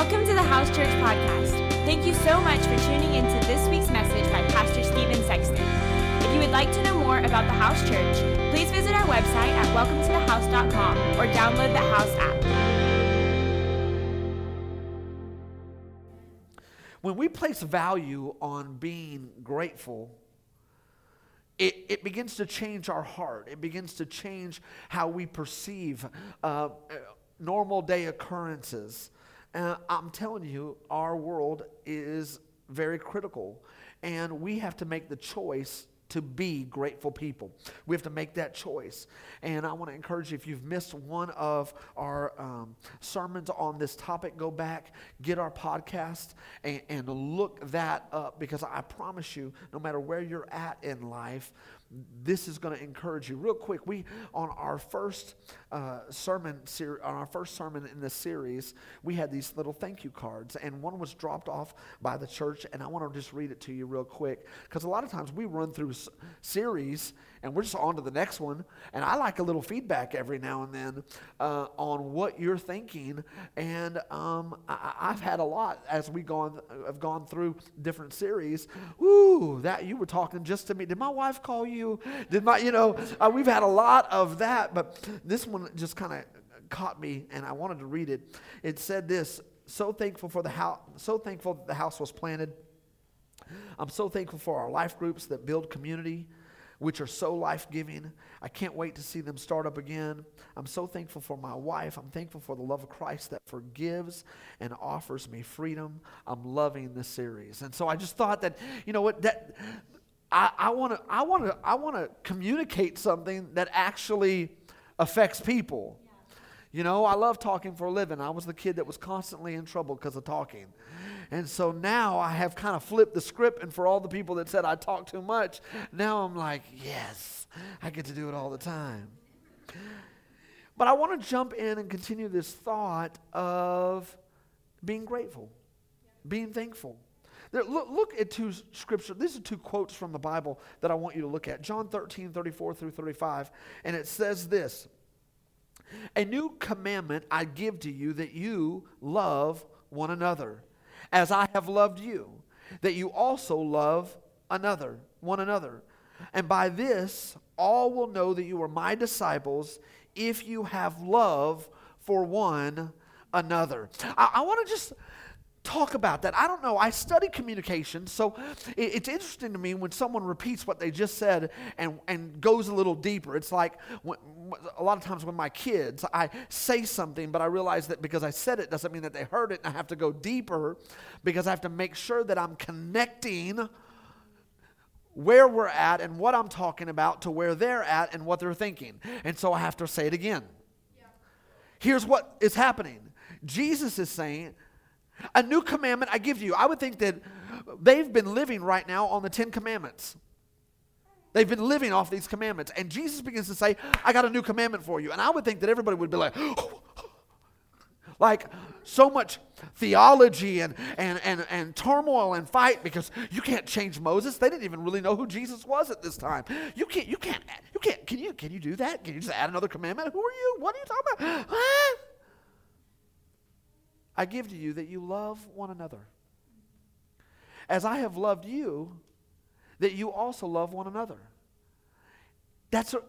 Welcome to the House Church Podcast. Thank you so much for tuning into this week's message by Pastor Stephen Sexton. If you would like to know more about the House Church, please visit our website at welcometothehouse.com or download the House app. When we place value on being grateful, it, it begins to change our heart. It begins to change how we perceive uh, normal day occurrences. And I'm telling you, our world is very critical, and we have to make the choice to be grateful people. We have to make that choice. And I want to encourage you if you've missed one of our um, sermons on this topic, go back, get our podcast, and, and look that up because I promise you, no matter where you're at in life, this is going to encourage you real quick we on our first uh, sermon ser- on our first sermon in this series we had these little thank you cards and one was dropped off by the church and i want to just read it to you real quick because a lot of times we run through s- series and we're just on to the next one. And I like a little feedback every now and then uh, on what you're thinking. And um, I, have had a lot as we gone have gone through different series. Ooh, that you were talking just to me. Did my wife call you? Did my you know? Uh, we've had a lot of that, but this one just kind of caught me, and I wanted to read it. It said this. So thankful for the house. So thankful that the house was planted. I'm so thankful for our life groups that build community which are so life giving. I can't wait to see them start up again. I'm so thankful for my wife. I'm thankful for the love of Christ that forgives and offers me freedom. I'm loving this series. And so I just thought that, you know what, that. I want to I want to I want to communicate something that actually affects people. You know, I love talking for a living. I was the kid that was constantly in trouble because of talking. And so now I have kind of flipped the script, and for all the people that said I talk too much, now I'm like, yes, I get to do it all the time. But I want to jump in and continue this thought of being grateful, being thankful. There, look, look, at two scripture. These are two quotes from the Bible that I want you to look at. John 13, 34 through 35. And it says this A new commandment I give to you that you love one another as I have loved you, that you also love another, one another. And by this, all will know that you are my disciples if you have love for one another. I, I want to just talk about that. I don't know. I study communication, so it, it's interesting to me when someone repeats what they just said and, and goes a little deeper. It's like when, a lot of times when my kids, I say something, but I realize that because I said it doesn't mean that they heard it, and I have to go deeper because I have to make sure that I'm connecting where we're at and what I'm talking about to where they're at and what they're thinking. And so I have to say it again. Yeah. Here's what is happening Jesus is saying, a new commandment I give to you. I would think that they've been living right now on the Ten Commandments. They've been living off these commandments. And Jesus begins to say, I got a new commandment for you. And I would think that everybody would be like, like so much theology and, and, and, and turmoil and fight because you can't change Moses. They didn't even really know who Jesus was at this time. You can't, you can't, you can't, can you, can you do that? Can you just add another commandment? Who are you? What are you talking about? Huh? I give to you that you love one another. As I have loved you, that you also love one another. That's a,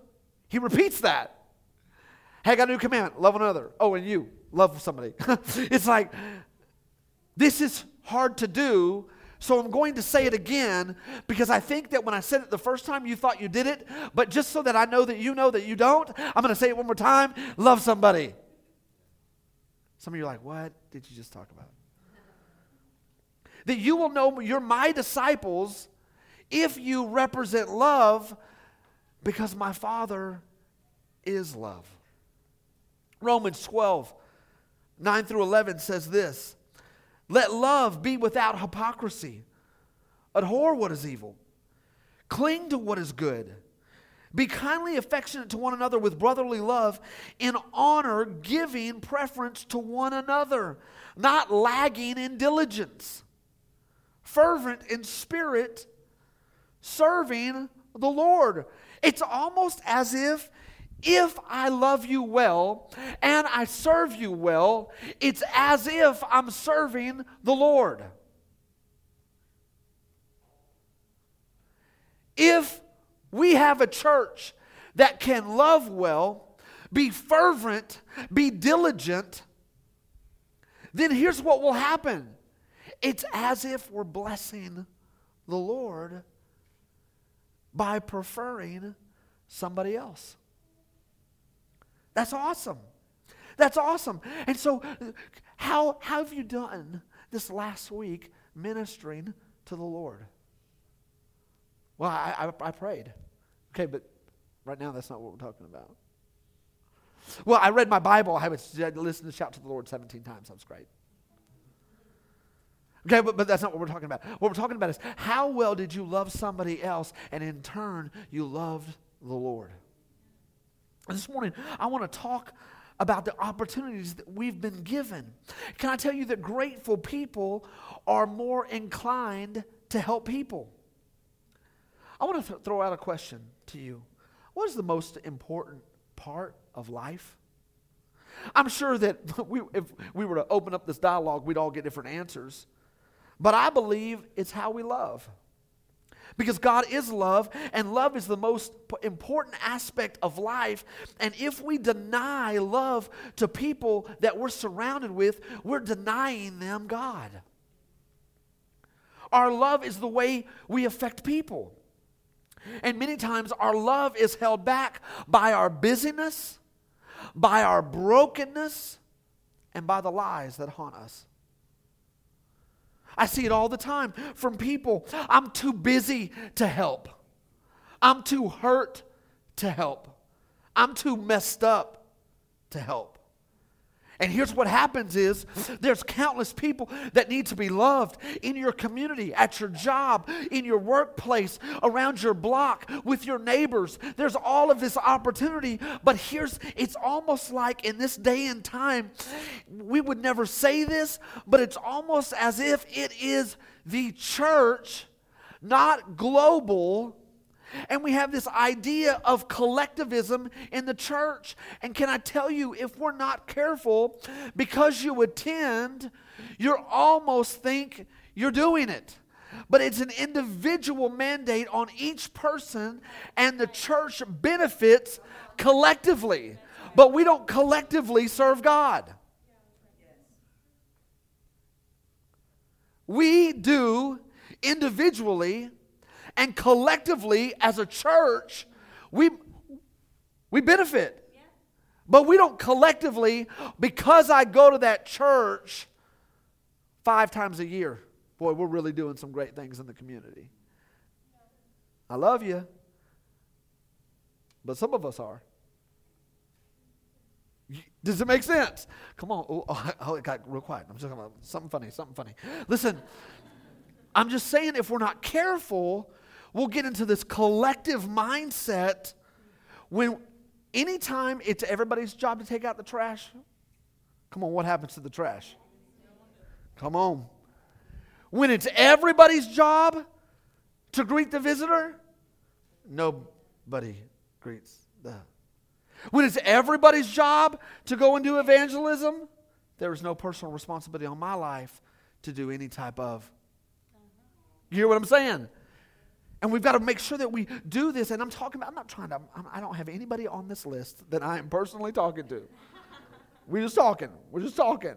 he repeats that. Hey, I got a new commandment love one another. Oh, and you love somebody. it's like, this is hard to do, so I'm going to say it again because I think that when I said it the first time, you thought you did it, but just so that I know that you know that you don't, I'm going to say it one more time love somebody. Some of you are like, what did you just talk about? That you will know you're my disciples if you represent love because my Father is love. Romans 12, 9 through 11 says this Let love be without hypocrisy, abhor what is evil, cling to what is good. Be kindly affectionate to one another with brotherly love, in honor, giving preference to one another, not lagging in diligence, fervent in spirit, serving the Lord. It's almost as if if I love you well and I serve you well, it's as if I'm serving the Lord. If we have a church that can love well, be fervent, be diligent, then here's what will happen it's as if we're blessing the Lord by preferring somebody else. That's awesome. That's awesome. And so, how, how have you done this last week ministering to the Lord? Well, I, I, I prayed. Okay, but right now that's not what we're talking about. Well, I read my Bible. I haven't listened to Shout to the Lord 17 times. That's great. Okay, but, but that's not what we're talking about. What we're talking about is how well did you love somebody else, and in turn, you loved the Lord. This morning, I want to talk about the opportunities that we've been given. Can I tell you that grateful people are more inclined to help people? I want to th- throw out a question to you. What is the most important part of life? I'm sure that we, if we were to open up this dialogue, we'd all get different answers. But I believe it's how we love. Because God is love, and love is the most important aspect of life. And if we deny love to people that we're surrounded with, we're denying them God. Our love is the way we affect people. And many times our love is held back by our busyness, by our brokenness, and by the lies that haunt us. I see it all the time from people. I'm too busy to help. I'm too hurt to help. I'm too messed up to help. And here's what happens is there's countless people that need to be loved in your community, at your job, in your workplace, around your block, with your neighbors. There's all of this opportunity, but here's it's almost like in this day and time we would never say this, but it's almost as if it is the church not global and we have this idea of collectivism in the church. And can I tell you, if we're not careful, because you attend, you almost think you're doing it. But it's an individual mandate on each person, and the church benefits collectively. But we don't collectively serve God. We do individually and collectively, as a church, we, we benefit. But we don't collectively, because I go to that church five times a year, boy, we're really doing some great things in the community. I love you, but some of us are. Does it make sense? Come on. Oh, oh, oh it got real quiet. I'm just talking about something funny, something funny. Listen, I'm just saying if we're not careful, we'll get into this collective mindset when anytime it's everybody's job to take out the trash, come on, what happens to the trash? Come on. When it's everybody's job to greet the visitor, nobody greets the. When it's everybody's job to go and do evangelism, there is no personal responsibility on my life to do any type of. You hear what I'm saying? And we've got to make sure that we do this. And I'm talking about, I'm not trying to, I'm, I do not have anybody on this list that I am personally talking to. We're just talking. We're just talking.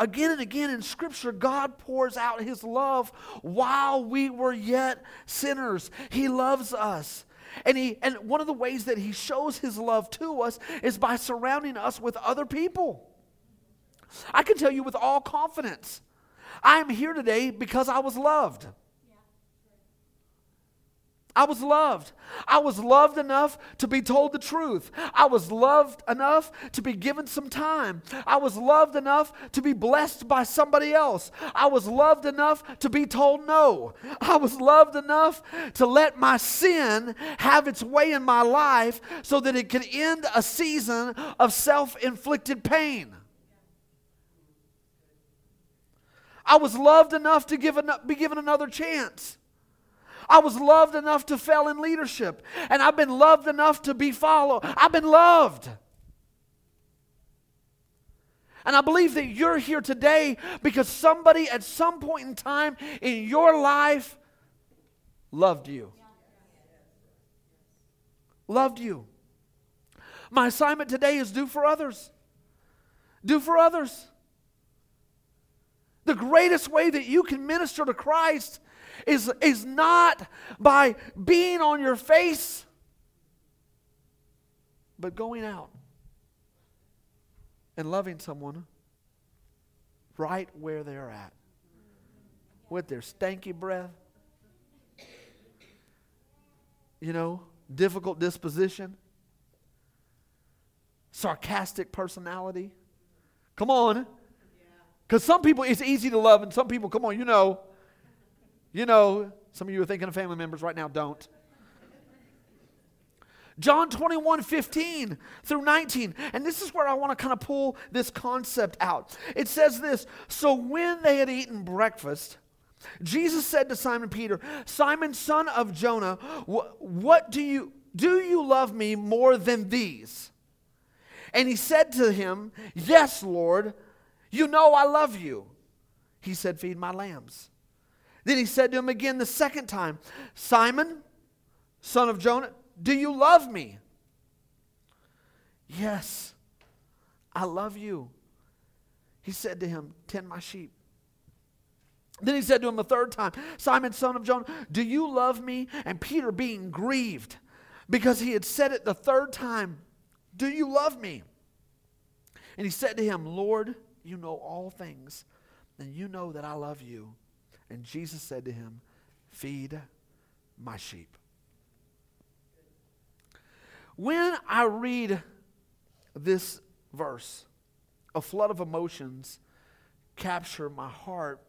Again and again in Scripture, God pours out His love while we were yet sinners. He loves us. And, he, and one of the ways that He shows His love to us is by surrounding us with other people. I can tell you with all confidence, I am here today because I was loved. I was loved. I was loved enough to be told the truth. I was loved enough to be given some time. I was loved enough to be blessed by somebody else. I was loved enough to be told no. I was loved enough to let my sin have its way in my life so that it could end a season of self inflicted pain. I was loved enough to give an, be given another chance. I was loved enough to fail in leadership, and I've been loved enough to be followed. I've been loved. And I believe that you're here today because somebody at some point in time in your life loved you. Loved you. My assignment today is do for others. Do for others. The greatest way that you can minister to Christ is, is not by being on your face, but going out and loving someone right where they're at with their stanky breath, you know, difficult disposition, sarcastic personality. Come on. Because some people it's easy to love, and some people, come on, you know, you know, some of you are thinking of family members right now, don't. John 21, 15 through 19. And this is where I want to kind of pull this concept out. It says this So when they had eaten breakfast, Jesus said to Simon Peter, Simon, son of Jonah, what do you do you love me more than these? And he said to him, Yes, Lord, you know I love you. He said, Feed my lambs. Then he said to him again the second time, Simon, son of Jonah, do you love me? Yes, I love you. He said to him, Tend my sheep. Then he said to him a third time, Simon, son of Jonah, do you love me? And Peter, being grieved because he had said it the third time, Do you love me? And he said to him, Lord, you know all things, and you know that I love you. And Jesus said to him, Feed my sheep. When I read this verse, a flood of emotions capture my heart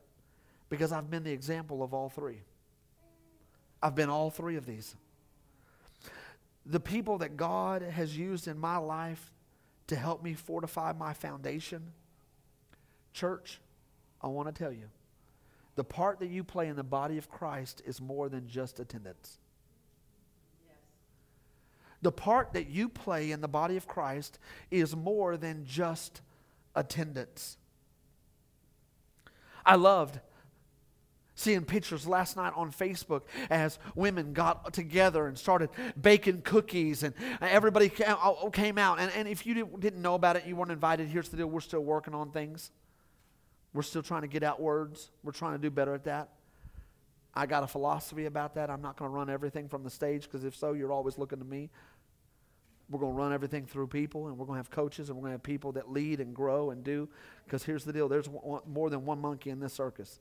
because I've been the example of all three. I've been all three of these. The people that God has used in my life to help me fortify my foundation, church, I want to tell you the part that you play in the body of Christ is more than just attendance the part that you play in the body of Christ is more than just attendance. I loved seeing pictures last night on Facebook as women got together and started baking cookies, and everybody uh, came out. And, and if you didn't know about it, you weren't invited. Here's the deal we're still working on things. We're still trying to get out words. We're trying to do better at that. I got a philosophy about that. I'm not going to run everything from the stage because if so, you're always looking to me. We're going to run everything through people, and we're going to have coaches, and we're going to have people that lead and grow and do. Because here's the deal there's more than one monkey in this circus.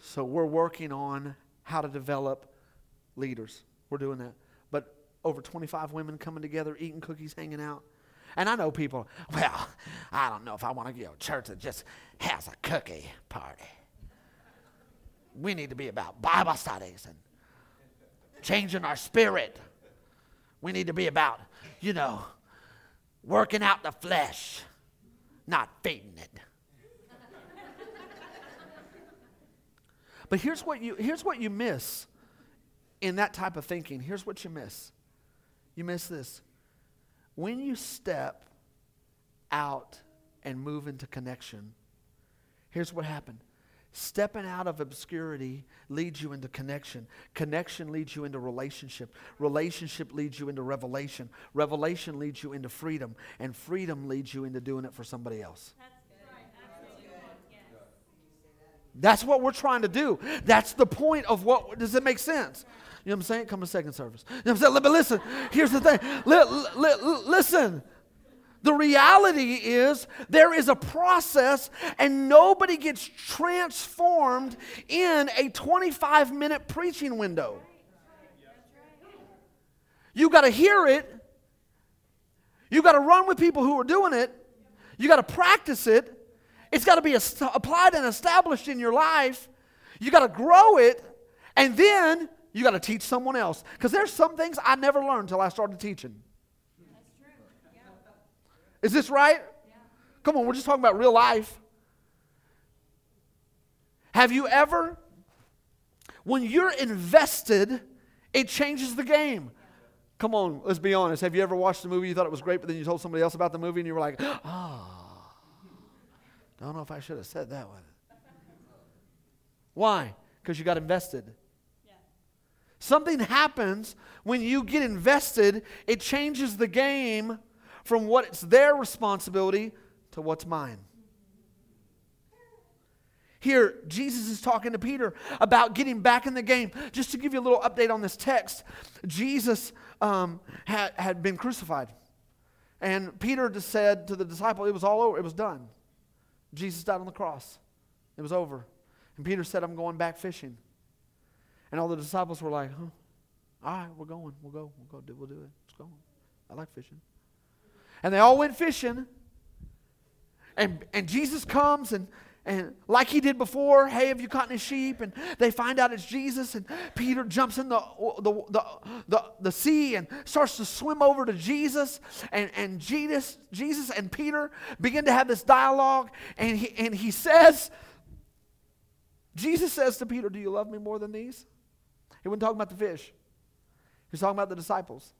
So we're working on how to develop leaders. We're doing that. But over 25 women coming together, eating cookies, hanging out. And I know people, well, I don't know if I want to go to church that just has a cookie party. We need to be about Bible studies and changing our spirit. We need to be about, you know, working out the flesh, not feeding it. but here's what you here's what you miss in that type of thinking. Here's what you miss. You miss this. When you step out and move into connection, here's what happened. Stepping out of obscurity leads you into connection. Connection leads you into relationship. Relationship leads you into revelation. Revelation leads you into freedom. And freedom leads you into doing it for somebody else. That's what we're trying to do. That's the point of what. Does it make sense? You know what I'm saying? Come to second service. You know what I'm saying? But listen, here's the thing. listen. The reality is there is a process, and nobody gets transformed in a 25 minute preaching window. You got to hear it. You got to run with people who are doing it. You got to practice it. It's got to be applied and established in your life. You got to grow it. And then you got to teach someone else. Because there's some things I never learned until I started teaching. Is this right? Yeah. Come on, we're just talking about real life. Have you ever When you're invested, it changes the game. Come on, let's be honest. Have you ever watched a movie you thought it was great, but then you told somebody else about the movie and you were like, oh, don't know if I should have said that one. Why? Because you got invested. Something happens when you get invested, it changes the game from what's their responsibility to what's mine. Here, Jesus is talking to Peter about getting back in the game. Just to give you a little update on this text, Jesus um, had, had been crucified. And Peter just said to the disciple, It was all over, it was done. Jesus died on the cross, it was over. And Peter said, I'm going back fishing. And all the disciples were like, Huh? All right, we're going. We'll go. We'll go. We'll do it. Let's go. I like fishing. And they all went fishing. And, and Jesus comes and and like he did before, hey, have you caught any sheep? And they find out it's Jesus, and Peter jumps in the, the, the, the, the sea and starts to swim over to Jesus. And, and Jesus, Jesus and Peter begin to have this dialogue, and he, and he says, Jesus says to Peter, Do you love me more than these? He wasn't talking about the fish, he was talking about the disciples.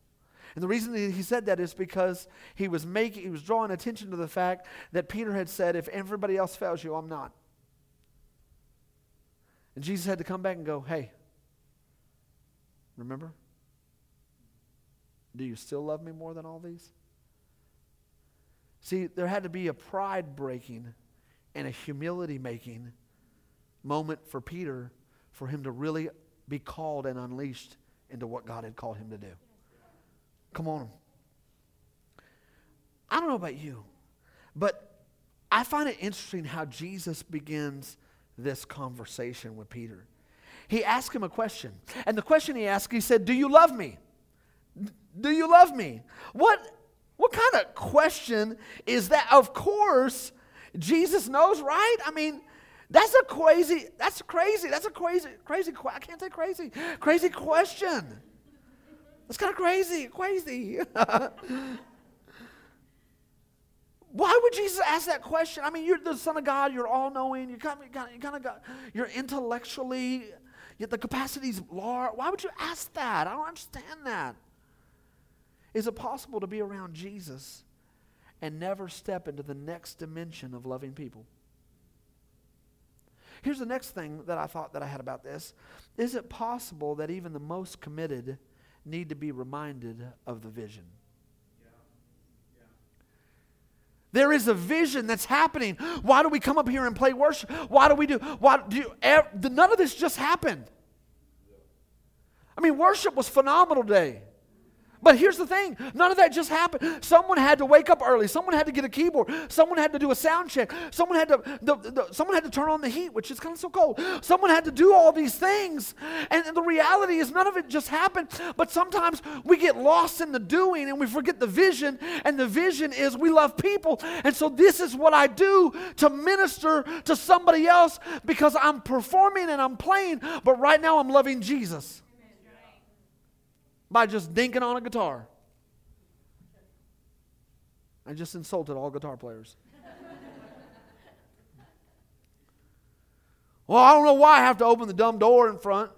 And the reason he said that is because he was making he was drawing attention to the fact that Peter had said, if everybody else fails you, I'm not. And Jesus had to come back and go, hey, remember? Do you still love me more than all these? See, there had to be a pride breaking and a humility making moment for Peter for him to really be called and unleashed into what God had called him to do. Come on. I don't know about you, but I find it interesting how Jesus begins this conversation with Peter. He asked him a question. And the question he asked, he said, Do you love me? Do you love me? What, what kind of question is that? Of course, Jesus knows, right? I mean, that's a crazy, that's crazy, that's a crazy, crazy, I can't say crazy, crazy question. That's kind of crazy, crazy. Why would Jesus ask that question? I mean, you're the Son of God, you're all knowing, you kind of, you kind of got, you're intellectually, yet the capacity's large. Why would you ask that? I don't understand that. Is it possible to be around Jesus and never step into the next dimension of loving people? Here's the next thing that I thought that I had about this. Is it possible that even the most committed need to be reminded of the vision. There is a vision that's happening. Why do we come up here and play worship? Why do we do? Why do you, none of this just happened? I mean, worship was phenomenal today. But here's the thing none of that just happened. Someone had to wake up early. Someone had to get a keyboard. Someone had to do a sound check. Someone had to, the, the, someone had to turn on the heat, which is kind of so cold. Someone had to do all these things. And, and the reality is, none of it just happened. But sometimes we get lost in the doing and we forget the vision. And the vision is we love people. And so this is what I do to minister to somebody else because I'm performing and I'm playing. But right now I'm loving Jesus by just dinking on a guitar. I just insulted all guitar players. well, I don't know why I have to open the dumb door in front.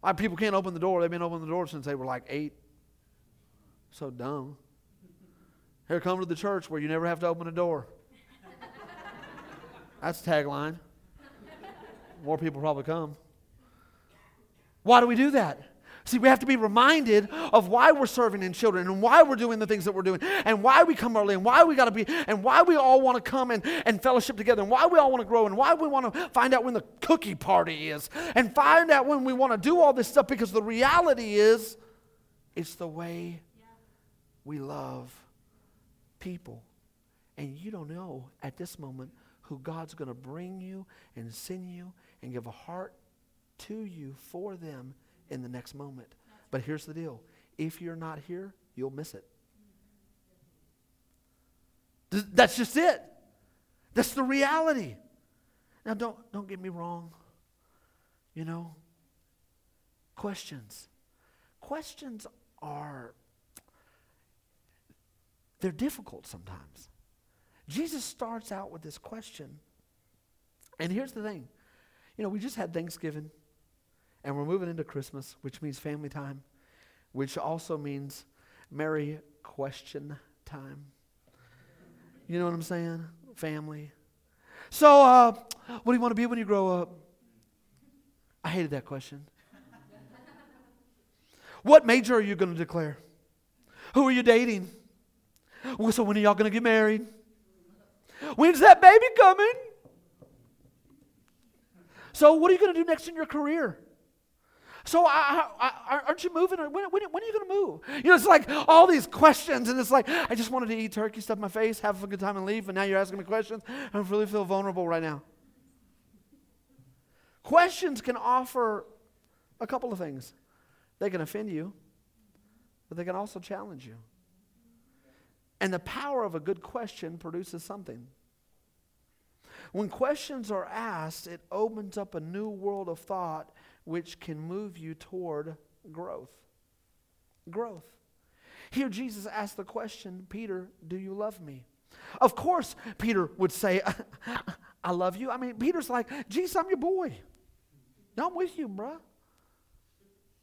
Why people can't open the door. They've been opening the door since they were like eight. So dumb. Here, come to the church where you never have to open a door. That's tagline. More people probably come. Why do we do that? See, we have to be reminded of why we're serving in children and why we're doing the things that we're doing and why we come early and why we got to be and why we all want to come and, and fellowship together and why we all want to grow and why we want to find out when the cookie party is and find out when we want to do all this stuff because the reality is it's the way we love people. And you don't know at this moment who God's going to bring you and send you and give a heart to you for them in the next moment. But here's the deal if you're not here, you'll miss it. That's just it. That's the reality. Now, don't, don't get me wrong. You know, questions. Questions are, they're difficult sometimes. Jesus starts out with this question. And here's the thing you know, we just had Thanksgiving And we're moving into Christmas, which means family time, which also means Merry question time. You know what I'm saying? Family. So, uh, what do you want to be when you grow up? I hated that question. what major are you going to declare? Who are you dating? Well, so, when are y'all going to get married? When's that baby coming? So, what are you going to do next in your career? So, I, I, aren't you moving? When, when, when are you going to move? You know, it's like all these questions, and it's like, I just wanted to eat turkey, stuff my face, have a good time, and leave, and now you're asking me questions. I really feel vulnerable right now. Questions can offer a couple of things they can offend you, but they can also challenge you. And the power of a good question produces something. When questions are asked, it opens up a new world of thought which can move you toward growth. Growth. Here, Jesus asked the question Peter, do you love me? Of course, Peter would say, I love you. I mean, Peter's like, Jesus, I'm your boy. I'm with you, bruh.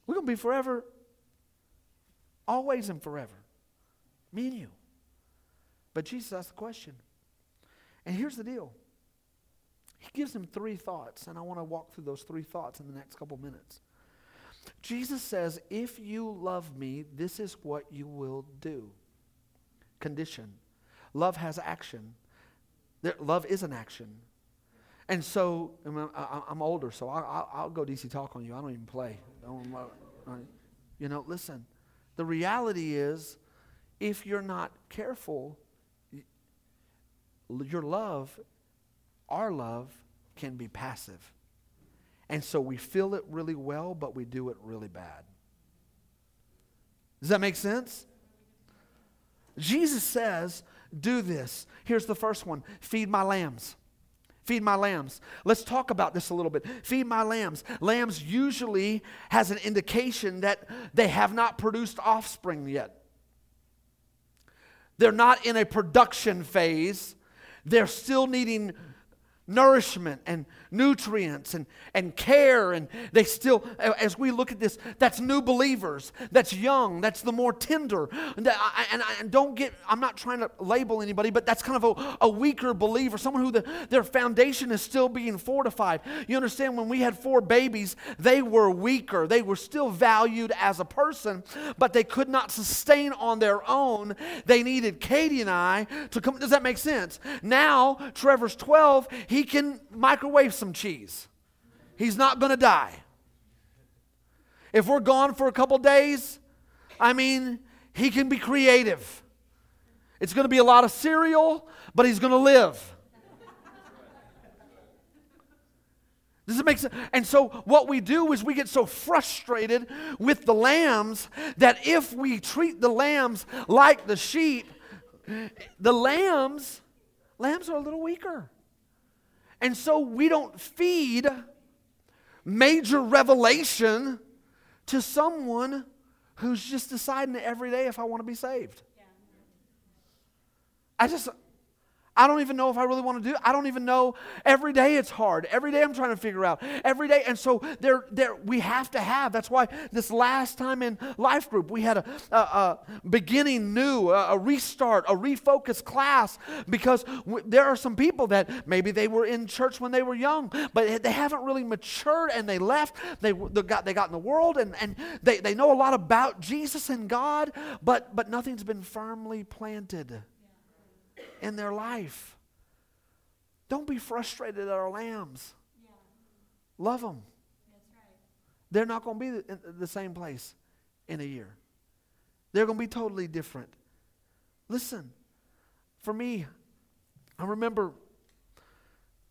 We're going to be forever, always and forever. Me and you. But Jesus asked the question. And here's the deal He gives him three thoughts, and I want to walk through those three thoughts in the next couple minutes. Jesus says, If you love me, this is what you will do. Condition. Love has action. Love is an action. And so, I'm older, so I'll, go DC talk on you. I don't even play. You know, listen. The reality is, if you're not careful, your love, our love, can be passive. And so we feel it really well, but we do it really bad. Does that make sense? Jesus says, Do this. Here's the first one feed my lambs. Feed my lambs. Let's talk about this a little bit. Feed my lambs. Lambs usually has an indication that they have not produced offspring yet. They're not in a production phase they're still needing nourishment and nutrients and, and care. And they still, as we look at this, that's new believers, that's young, that's the more tender. And, I, and, I, and don't get, I'm not trying to label anybody, but that's kind of a, a weaker believer, someone who the, their foundation is still being fortified. You understand, when we had four babies, they were weaker. They were still valued as a person, but they could not sustain on their own. They needed Katie and I to come. Does that make sense? Now, Trevor's 12, he can microwave some cheese. He's not going to die. If we're gone for a couple days, I mean, he can be creative. It's going to be a lot of cereal, but he's going to live. Does it make sense? And so, what we do is we get so frustrated with the lambs that if we treat the lambs like the sheep, the lambs, lambs are a little weaker. And so we don't feed major revelation to someone who's just deciding every day if I want to be saved. I just, I don't even know if I really want to do. It. I don't even know. Every day it's hard. Every day I'm trying to figure out. Every day, and so there, there we have to have. That's why this last time in life group we had a, a, a beginning new, a, a, restart, a refocus class because w- there are some people that maybe they were in church when they were young, but they haven't really matured and they left. They, they got they got in the world and and they, they know a lot about Jesus and God, but but nothing's been firmly planted in their life. Don't be frustrated at our lambs. Yeah. Love them. Right. They're not going to be in the same place in a year. They're going to be totally different. Listen, for me, I remember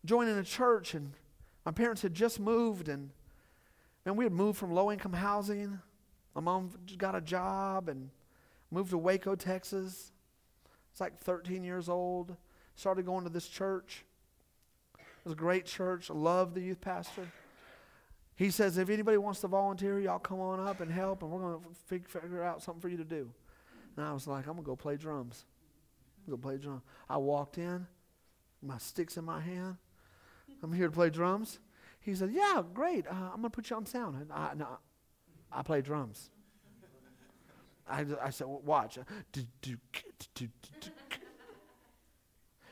joining a church and my parents had just moved and and we had moved from low income housing. My mom got a job and moved to Waco, Texas. It's like 13 years old. Started going to this church. It was a great church. I love the youth pastor. He says, if anybody wants to volunteer, y'all come on up and help, and we're going to figure out something for you to do. And I was like, I'm going to go play drums. I'm going to play drums. I walked in, my sticks in my hand. I'm here to play drums. He said, Yeah, great. Uh, I'm going to put you on sound. And I, no, I play drums. I, I said, well, Watch.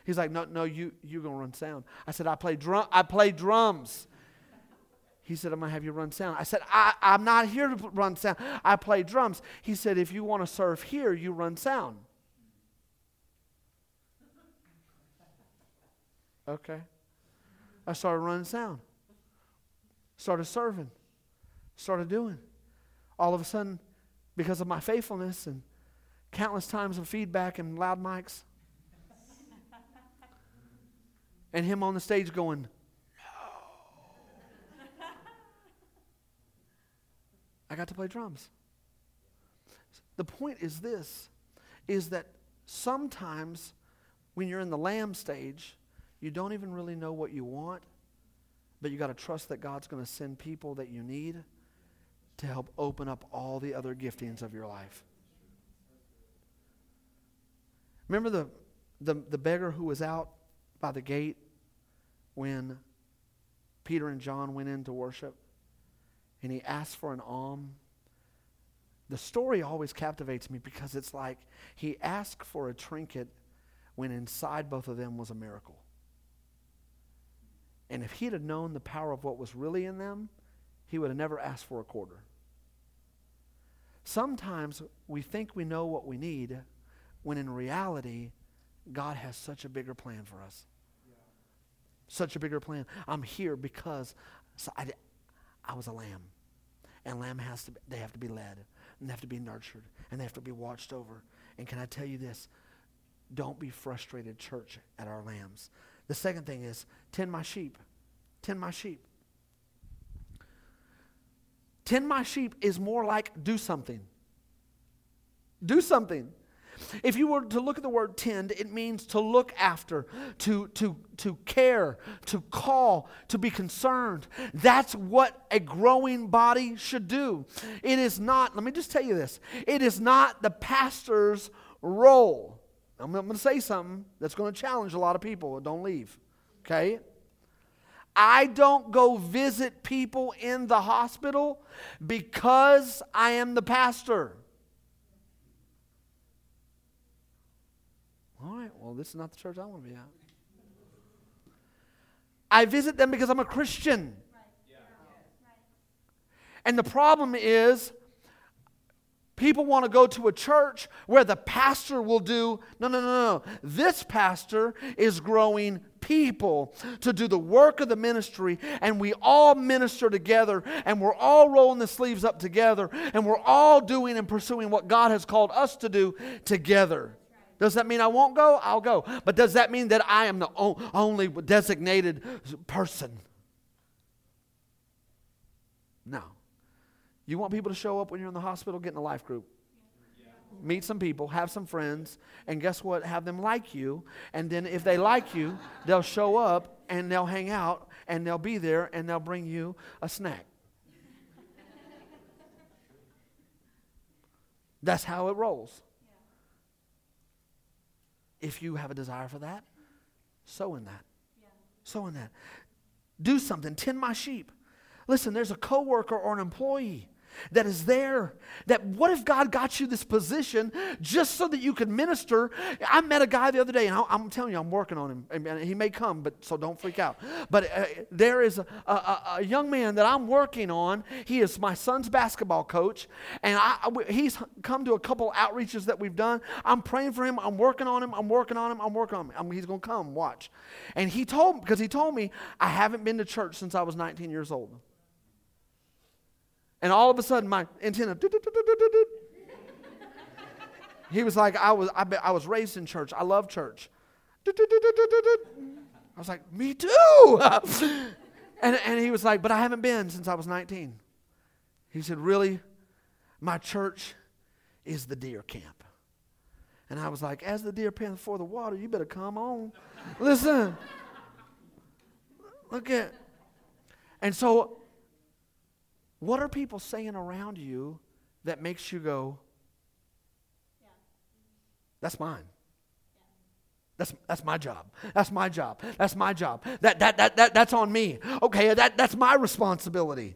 He's like, No, no, you, you're going to run sound. I said, I play, drum, I play drums. He said, I'm going to have you run sound. I said, I, I'm not here to run sound. I play drums. He said, If you want to serve here, you run sound. Okay. I started running sound. Started serving. Started doing. All of a sudden, because of my faithfulness and countless times of feedback and loud mics, and him on the stage going, No. I got to play drums. The point is this is that sometimes when you're in the lamb stage, you don't even really know what you want, but you got to trust that God's going to send people that you need to help open up all the other giftings of your life. Remember the, the, the beggar who was out by the gate when Peter and John went in to worship? and he asked for an alms? The story always captivates me because it's like he asked for a trinket when inside both of them was a miracle. And if he'd have known the power of what was really in them, he would have never asked for a quarter. Sometimes we think we know what we need when in reality, God has such a bigger plan for us. Yeah. Such a bigger plan. I'm here because I, I was a lamb. And lamb has to be, they have to be led and they have to be nurtured and they have to be watched over. And can I tell you this? Don't be frustrated, church, at our lambs. The second thing is tend my sheep. Tend my sheep. Tend my sheep is more like do something. Do something. If you were to look at the word tend, it means to look after, to, to, to care, to call, to be concerned. That's what a growing body should do. It is not, let me just tell you this, it is not the pastor's role. I'm, I'm going to say something that's going to challenge a lot of people. Don't leave, okay? I don't go visit people in the hospital because I am the pastor. All right, well, this is not the church I want to be at. I visit them because I'm a Christian. And the problem is, people want to go to a church where the pastor will do no, no, no, no. This pastor is growing people to do the work of the ministry, and we all minister together, and we're all rolling the sleeves up together, and we're all doing and pursuing what God has called us to do together. Does that mean I won't go? I'll go. But does that mean that I am the only designated person? No. You want people to show up when you're in the hospital, get in a life group. Meet some people, have some friends, and guess what? Have them like you. And then if they like you, they'll show up and they'll hang out and they'll be there and they'll bring you a snack. That's how it rolls. If you have a desire for that, sow in that. Sow in that. Do something. Tend my sheep. Listen, there's a coworker or an employee that is there. That what if God got you this position just so that you could minister? I met a guy the other day, and I'm telling you, I'm working on him. And he may come, but so don't freak out. But uh, there is a, a, a, young man that I'm working on. He is my son's basketball coach, and I, he's come to a couple outreaches that we've done. I'm praying for him. I'm working on him. I'm working on him. I'm working on him. I'm, he's going to come. Watch. And he told me, because he told me I haven't been to church since I was 19 years old. And all of a sudden, my antenna. He was like, I was, I, I was raised in church. I love church. I was like, me too. and, and he was like, but I haven't been since I was 19. He said, really? My church is the deer camp. And I was like, as the deer pants for the water, you better come on. Listen. Look at. And so what are people saying around you that makes you go, that's mine? That's, that's my job. That's my job. That's my job. That, that, that, that, that's on me. Okay, that, that's my responsibility.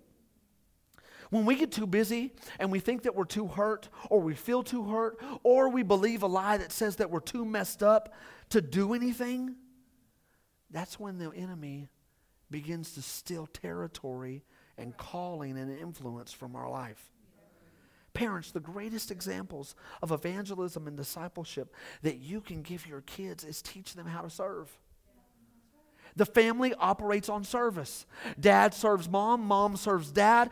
When we get too busy and we think that we're too hurt, or we feel too hurt, or we believe a lie that says that we're too messed up to do anything, that's when the enemy begins to steal territory and calling and influence from our life. Parents, the greatest examples of evangelism and discipleship that you can give your kids is teach them how to serve. The family operates on service. Dad serves mom, mom serves dad,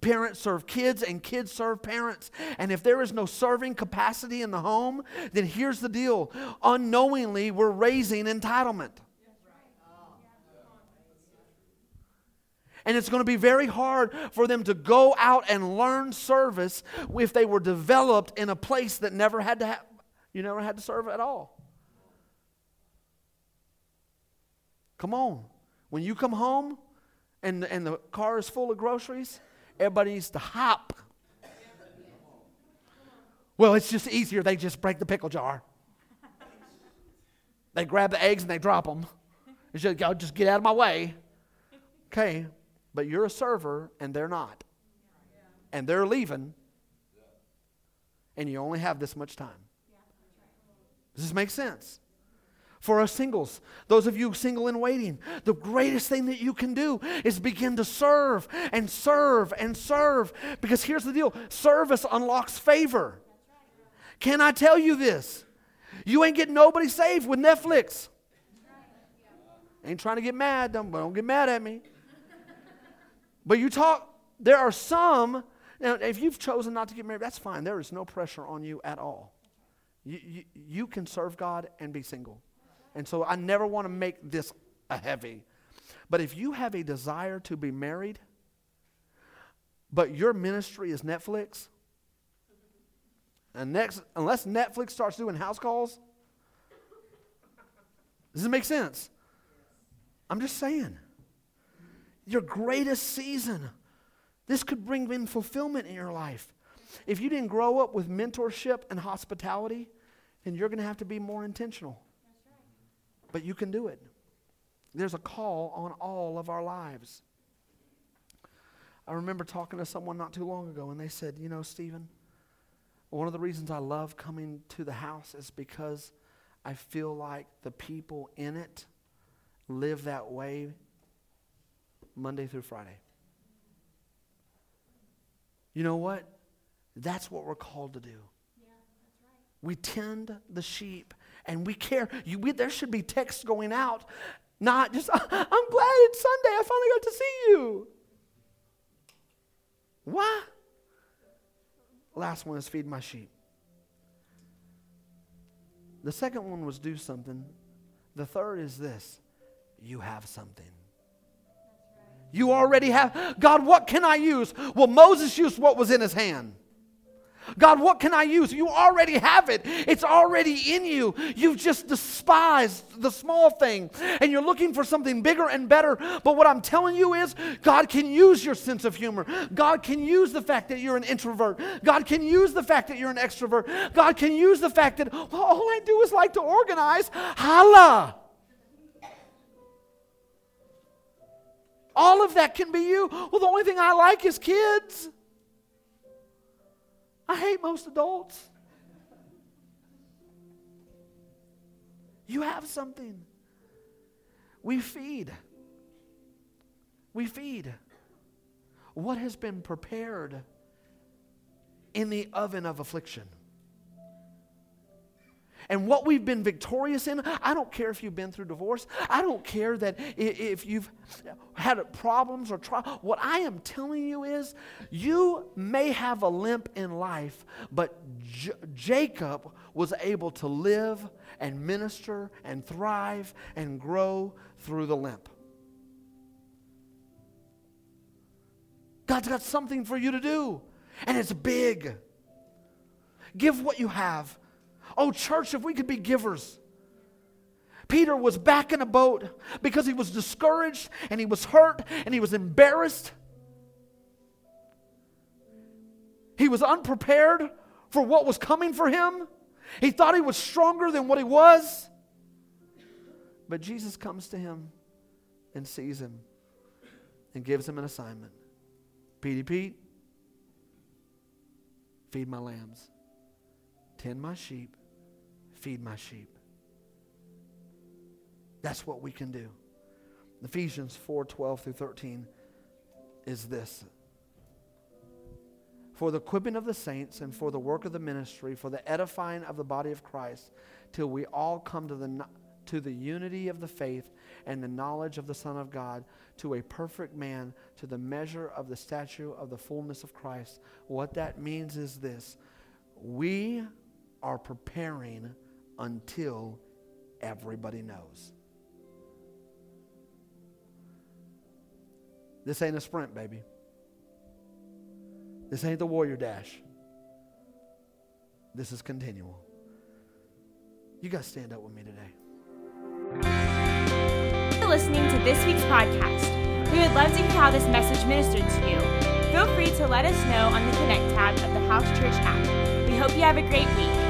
parents serve kids, and kids serve parents. And if there is no serving capacity in the home, then here's the deal unknowingly, we're raising entitlement. And it's going to be very hard for them to go out and learn service if they were developed in a place that never had to have, you never had to serve at all. Come on. When you come home and, and the car is full of groceries, everybody needs to hop. Well, it's just easier. They just break the pickle jar. They grab the eggs and they drop them. It's just, just get out of my way. Okay, but you're a server and they're not. And they're leaving. And you only have this much time. Does this make sense? For us singles, those of you single and waiting, the greatest thing that you can do is begin to serve and serve and serve. Because here's the deal service unlocks favor. Can I tell you this? You ain't getting nobody saved with Netflix. Ain't trying to get mad, don't, don't get mad at me. But you talk, there are some, now if you've chosen not to get married, that's fine. There is no pressure on you at all. You, you, you can serve God and be single. And so I never want to make this a heavy. But if you have a desire to be married, but your ministry is Netflix, and next, unless Netflix starts doing house calls, does it make sense? I'm just saying your greatest season. This could bring in fulfillment in your life. If you didn't grow up with mentorship and hospitality, then you're going to have to be more intentional. But you can do it. There's a call on all of our lives. I remember talking to someone not too long ago, and they said, You know, Stephen, one of the reasons I love coming to the house is because I feel like the people in it live that way Monday through Friday. You know what? That's what we're called to do. Yeah, right. We tend the sheep and we care. You, we, there should be text going out, not just, uh, I'm glad it's Sunday. I finally got to see you. What? Last one is feed my sheep. The second one was do something. The third is this you have something. You already have. God, what can I use? Well, Moses used what was in his hand. God, what can I use? You already have it. It's already in you. You've just despised the small thing and you're looking for something bigger and better. But what I'm telling you is, God can use your sense of humor. God can use the fact that you're an introvert. God can use the fact that you're an extrovert. God can use the fact that, well, all I do is like to organize. Holla! All of that can be you. Well, the only thing I like is kids. I hate most adults. You have something. We feed. We feed. What has been prepared in the oven of affliction? And what we've been victorious in. I don't care if you've been through divorce. I don't care that if you've had problems or trials. What I am telling you is you may have a limp in life, but J- Jacob was able to live and minister and thrive and grow through the limp. God's got something for you to do, and it's big. Give what you have. Oh, church, if we could be givers. Peter was back in a boat because he was discouraged and he was hurt and he was embarrassed. He was unprepared for what was coming for him. He thought he was stronger than what he was. But Jesus comes to him and sees him and gives him an assignment. Petey Pete, feed my lambs, tend my sheep, feed my sheep. That's what we can do. Ephesians 4 12 through 13 is this for the equipping of the saints and for the work of the ministry, for the edifying of the body of Christ, till we all come to the, to the unity of the faith and the knowledge of the Son of God, to a perfect man, to the measure of the stature of the fullness of Christ. What that means is this we are preparing until everybody knows. This ain't a sprint, baby. This ain't the warrior dash. This is continual. You guys stand up with me today. For listening to this week's podcast. We would love to hear how this message ministered to you. Feel free to let us know on the Connect tab of the House Church app. We hope you have a great week.